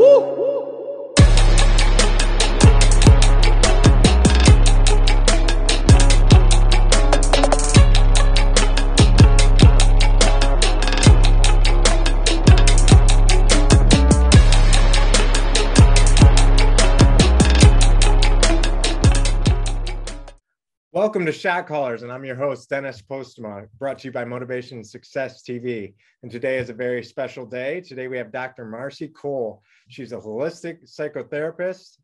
Uh! Welcome to Shot Callers, and I'm your host, Dennis Postma, brought to you by Motivation Success TV. And today is a very special day. Today we have Dr. Marcy Cole. She's a holistic psychotherapist,